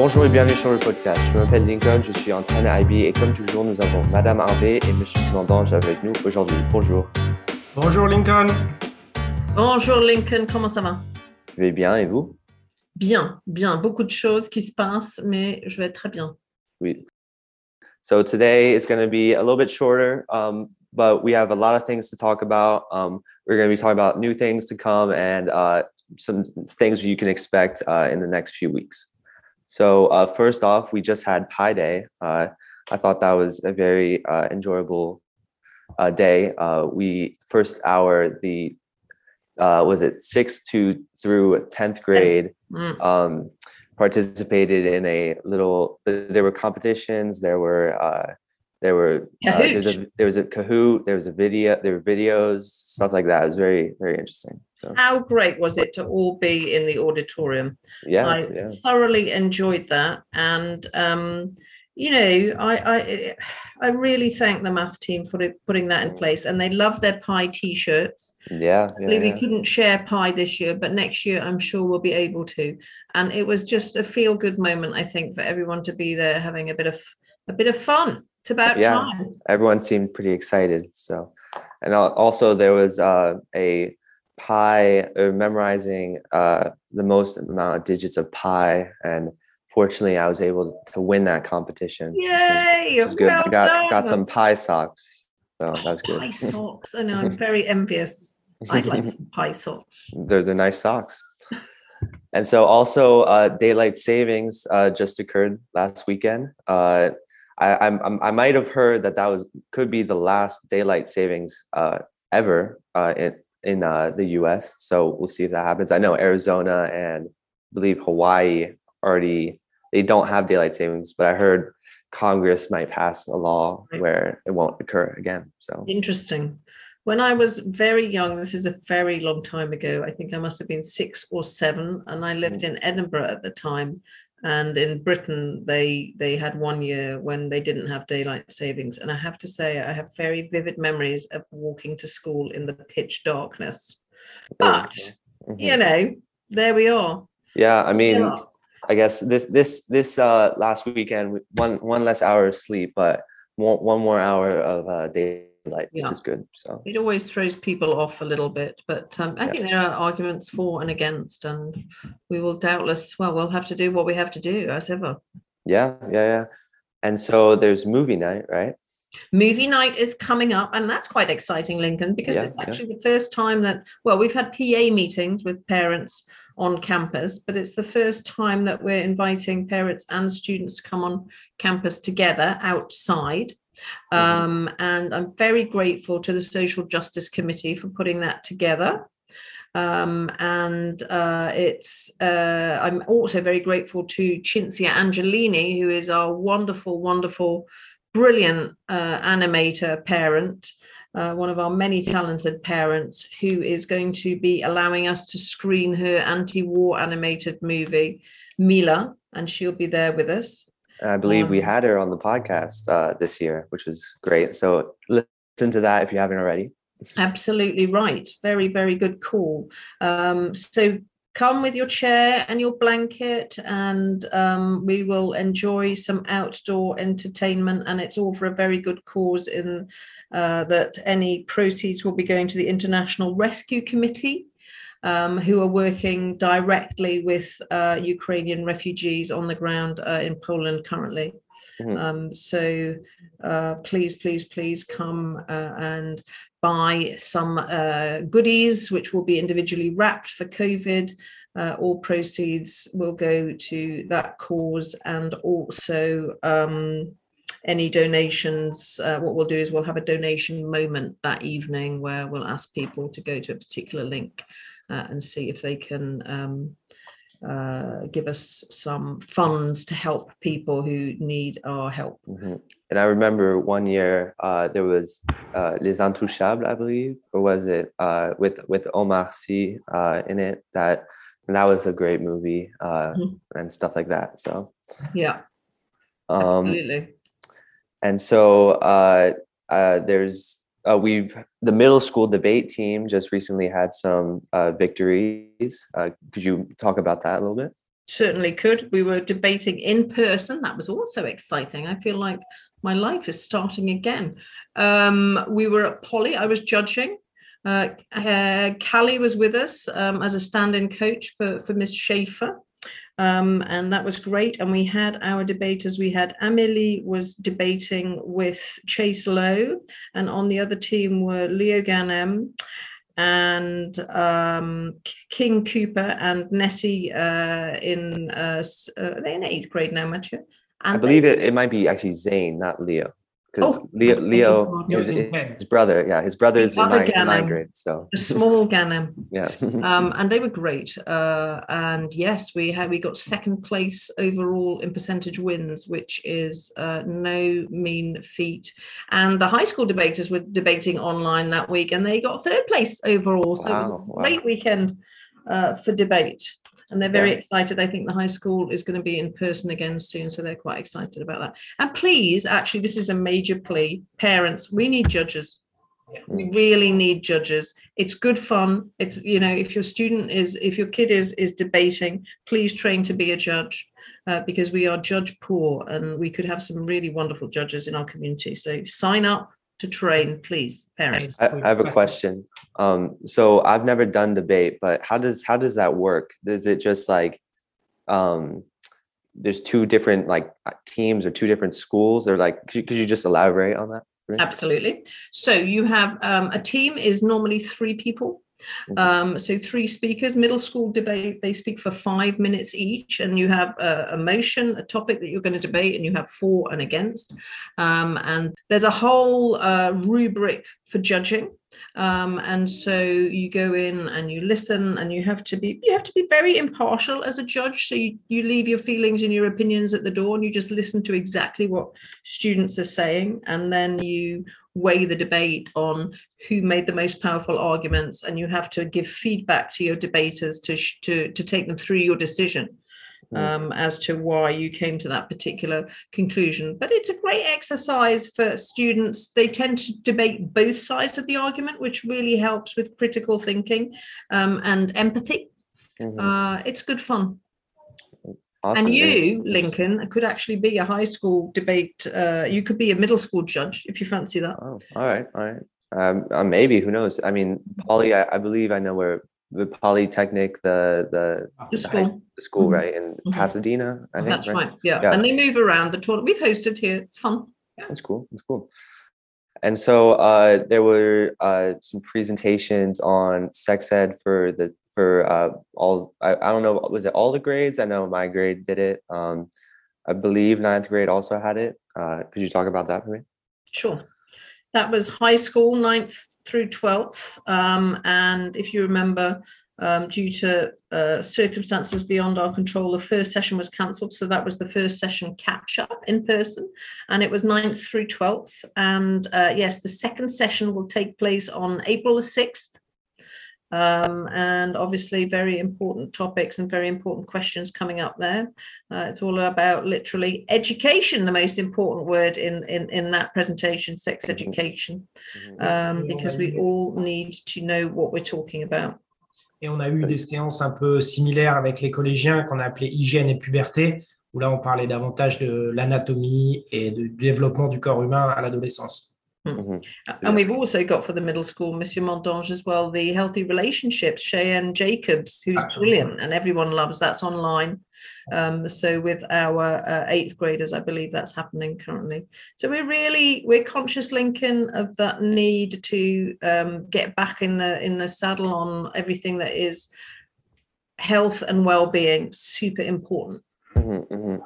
Bonjour et bienvenue sur le podcast. Je m'appelle Lincoln, je suis antenne IB et comme toujours, nous avons Madame Harvey et Monsieur Mandange avec nous aujourd'hui. Bonjour. Bonjour Lincoln. Bonjour Lincoln, comment ça va? Je vais bien et vous? Bien, bien. Beaucoup de choses qui se passent, mais je vais très bien. Oui. So today is going to be a little bit shorter, um, but we have a lot of things to talk about. Um, we're going to be talking about new things to come and uh, some things you can expect uh, in the next few weeks. So uh, first off, we just had Pi Day. Uh, I thought that was a very uh, enjoyable uh, day. Uh, we first hour the uh, was it sixth to through tenth grade Mm. um, participated in a little. There were competitions. There were uh, there were uh, there was a Kahoot. there was a Kahoot. There was a video. There were videos, stuff like that. It was very very interesting. So How great was it to all be in the auditorium? yeah, I yeah. thoroughly enjoyed that, and um, you know, I, I I really thank the math team for it, putting that in place, and they love their pie T-shirts. Yeah, yeah, Sadly, we couldn't share pie this year, but next year I'm sure we'll be able to. And it was just a feel-good moment, I think, for everyone to be there having a bit of a bit of fun. It's about Yeah. time. everyone seemed pretty excited. So, and also there was uh, a pi uh, memorizing uh, the most amount of digits of pi, and fortunately, I was able to win that competition. Yay! which was good. I well got got done. some pie socks, so that was good. Pie socks. I know. I'm very envious. I'd like some pie socks. They're the nice socks. And so also uh, daylight savings uh, just occurred last weekend. Uh, I, I'm, I'm- I might have heard that that was could be the last daylight savings uh, ever uh, in in uh, the U.S. So we'll see if that happens. I know Arizona and I believe Hawaii already they don't have daylight savings, but I heard Congress might pass a law Right. where it won't occur again. So Interesting. When I was very young, this is a very long time ago. I think I must have been six or seven, and I lived in Edinburgh at the time. And in Britain, they they had one year when they didn't have daylight savings. And I have to say, I have very vivid memories of walking to school in the pitch darkness. But Mhm. you know, there we are. yeah, I mean. I guess this this this uh last weekend one one less hour of sleep, but one one more hour of uh daylight, Yeah. which is good. So It always throws people off a little bit, but um, I Yeah. think there are arguments for and against, and we will doubtless, well, we'll have to do what we have to do as ever. yeah, yeah, yeah. And so there's movie night, right? Movie night is coming up, and that's quite exciting, Lincoln, because Yeah, it's actually the first time that, well, we've had PA meetings with parents on campus, but it's the first time that we're inviting parents and students to come on campus together outside. Mhm. Um, and I'm very grateful to the Social Justice Committee for putting that together. Um, and uh, it's uh, I'm also very grateful to Cinzia Angelini, who is our wonderful, wonderful, brilliant uh, animator parent, uh, one of our many talented parents, who is going to be allowing us to screen her anti-war animated movie, Mila, and she'll be there with us. I believe we Um, had her on the podcast uh this year, which was great. So listen to that if you haven't already. Absolutely right. Very, very good call. Um, so come with your chair and your blanket, and um, we will enjoy some outdoor entertainment. And it's all for a very good cause. In uh, that, any proceeds will be going to the International Rescue Committee. Um, who are working directly with uh, Ukrainian refugees on the ground uh, in Poland currently. Mhm. Um, so uh, please, please, please come uh, and buy some uh, goodies, which will be individually wrapped for COVID. Uh, all proceeds will go to that cause and also um, any donations. Uh, what we'll do is we'll have a donation moment that evening where we'll ask people to go to a particular link uh, and see if they can um, uh, give us some funds to help people who need our help. Mhm. And I remember one year uh, there was uh, Les Intouchables, I believe, or was it uh, with with Omar Sy uh, in it? That and that was a great movie uh, Mhm. and stuff like that. So Yeah, um, absolutely. and so uh, uh, there's uh, we've the middle school debate team just recently had some uh, victories. Uh, could you talk about that a little bit? certainly could. We were debating in person. That was also exciting. I feel like my life is starting again. Um, we were at Poly. I was judging. Uh, uh, Callie was with us um, as a stand-in coach for for Miss Schaefer. Um, and that was great. And we had our debaters. We had Amelie was debating with Chase Lowe, and on the other team were Leo Ganem and um, King Cooper and Nessie uh, in uh, uh, they in eighth grade now, Matthew. I believe it, it might be actually Zane, not Leo because oh, Leo, Leo his, his, brother, yeah, his brother's in my, in my, grade. So a small Ganem. yeah. um, and they were great. Uh, and yes, we had we got second place overall in percentage wins, which is uh, no mean feat. And the high school debaters were debating online that week, and they got third place overall. So wow, it was a great weekend uh, for debate and they're very yeah. excited. I think the high school is going to be in person again soon, so they're quite excited about that. And please, actually, this is a major plea. Parents, we need judges. We mm. really need judges. It's good fun. It's you know, if your student is, if your kid is is debating, please train to be a judge. Uh, because we are judge poor and we could have some really wonderful judges in our community. So sign up, to train, please, parents? I, I have a question. Um, so I've never done debate, but how does how does that work? Is it just like um, there's two different like uh, teams or two different schools? Or like, could you, could you just elaborate on that? Absolutely. So you have um, a team is normally three people. Mm-hmm. Um, so three speakers, middle school debate, they speak for five minutes each, and you have a, a motion, a topic that you're going to debate, and you have for and against. Um, and there's a whole uh, rubric for judging. Um, and so you go in and you listen and you have to be you have to be very impartial as a judge so you, you leave your feelings and your opinions at the door and you just listen to exactly what students are saying and then you weigh the debate on who made the most powerful arguments and you have to give feedback to your debaters to to to take them through your decision hmm. um, as to why you came to that particular conclusion. But it's a great exercise for students. They tend to debate both sides of the argument, which really helps with critical thinking um, and empathy. Mm-hmm. Uh, it's good fun. Awesome. And you, Lincoln, could actually be a high school debate. Uh, you could be a middle school judge if you fancy that. Oh, all right, all right. Um, uh, maybe who knows? I mean, Poly. I, I, believe I know where the Polytechnic, the the, the school, the, the school, mm-hmm. right in mm-hmm. Pasadena. I think that's right. right. Yeah. yeah. and they move around the tournament. We've hosted here. It's fun. Yeah. That's cool. That's cool. And so uh, there were uh, some presentations on sex ed for the for uh, all I, I don't know was it all the grades i know my grade did it um, i believe ninth grade also had it uh, could you talk about that for me sure that was high school ninth through 12th um, and if you remember um, due to uh, circumstances beyond our control, the first session was cancelled. So that was the first session catch up in person, and it was 9th through 12th. And uh, yes, the second session will take place on April the 6th um, and obviously very important topics and very important questions coming up there. Uh, it's all about literally education, the most important word in, in, in that presentation, sex mm-hmm. education, mm-hmm. um, because we all need to know what we're talking about. Et on a eu des séances un peu similaires avec les collégiens qu'on a appelées hygiène et puberté, où là on parlait davantage de l'anatomie et du développement du corps humain à l'adolescence. Mm-hmm. And we've also got for the middle school, Monsieur Mondange as well, the healthy relationships, Cheyenne Jacobs, who's Absolutely. brilliant and everyone loves. That's online. Um, so with our uh, eighth graders, I believe that's happening currently. So we're really we're conscious, Lincoln, of that need to um, get back in the in the saddle on everything that is health and well-being. Super important. Mm-hmm, mm-hmm.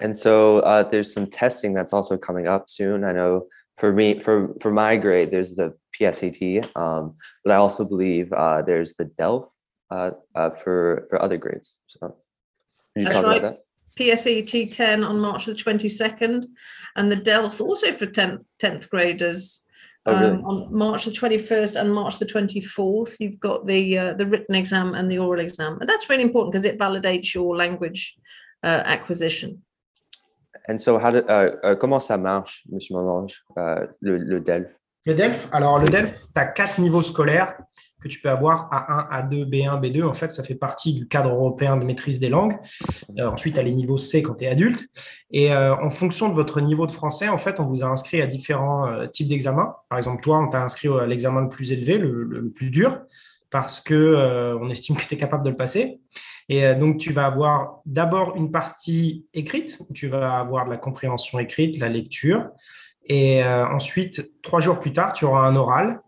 And so uh, there's some testing that's also coming up soon. I know for me for for my grade there's the psat um, but i also believe uh, there's the delf uh, uh, for for other grades so you That's talk right. about that PSAT 10 on March the 22nd, and the DELF also for 10th, 10th graders oh, really? um, on March the 21st and March the 24th. You've got the uh, the written exam and the oral exam, and that's really important because it validates your language uh, acquisition. And so, how did, uh, uh, comment ça marche, Monsieur Mondange, uh, le, DELF Le DELF, alors le DELF, tu as quatre niveaux scolaires que tu peux avoir A1, A2, B1, B2. En fait, ça fait partie du cadre européen de maîtrise des langues. Euh, ensuite, tu as les niveaux C quand tu es adulte. Et euh, en fonction de votre niveau de français, en fait, on vous a inscrit à différents euh, types d'examens. Par exemple, toi, on t'a inscrit à l'examen le plus élevé, le, le plus dur, parce que on estime que tu es capable de le passer. Et donc, tu vas avoir d'abord une partie écrite, tu vas avoir de la compréhension écrite, la lecture. Et ensuite, trois jours plus tard, tu auras un oral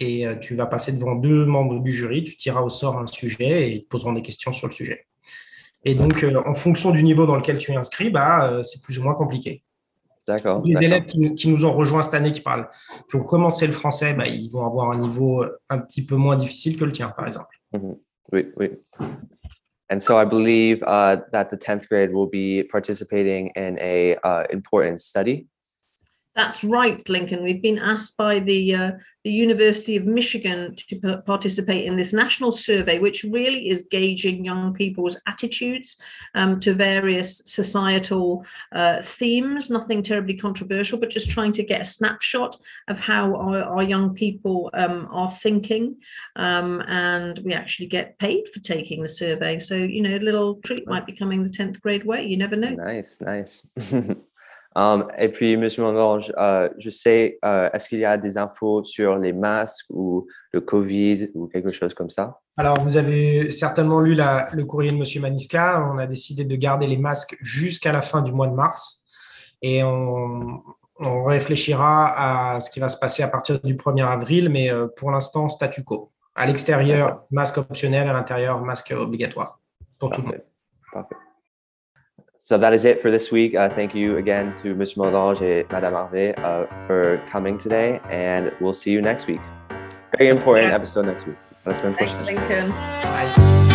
et tu vas passer devant deux membres du jury, tu tireras au sort un sujet et ils te poseront des questions sur le sujet. Et donc, en fonction du niveau dans lequel tu es inscrit, bah, c'est plus ou moins compliqué. D'accord. Les élèves qui, nous ont rejoints cette année, qui parlent, qui ont commencé le français, bah, ils vont avoir un niveau un petit peu moins difficile que le tien, par exemple. Mm-hmm. Oui, oui. And so I believe uh, that the 10th grade will be participating in a uh, important study. That's right, Lincoln. We've been asked by the uh, the University of Michigan to participate in this national survey, which really is gauging young people's attitudes um, to various societal uh, themes. Nothing terribly controversial, but just trying to get a snapshot of how our, our young people um, are thinking. Um, and we actually get paid for taking the survey. So you know, a little treat might be coming the tenth grade way. You never know. Nice, nice. Um, et puis, M. Mandange, euh, je sais, euh, est-ce qu'il y a des infos sur les masques ou le Covid ou quelque chose comme ça? Alors, vous avez certainement lu la, le courrier de M. Maniska. On a décidé de garder les masques jusqu'à la fin du mois de mars et on, on, réfléchira à ce qui va se passer à partir du 1er avril, mais euh, pour l'instant, statu quo. À l'extérieur, masque optionnel, à l'intérieur, masque obligatoire pour tout le monde. Parfait. So that is it for this week. Uh, thank you again to Mr. Molange and Madame Harvey uh, for coming today, and we'll see you next week. Very important episode next week. Thanks, Lincoln. Bye.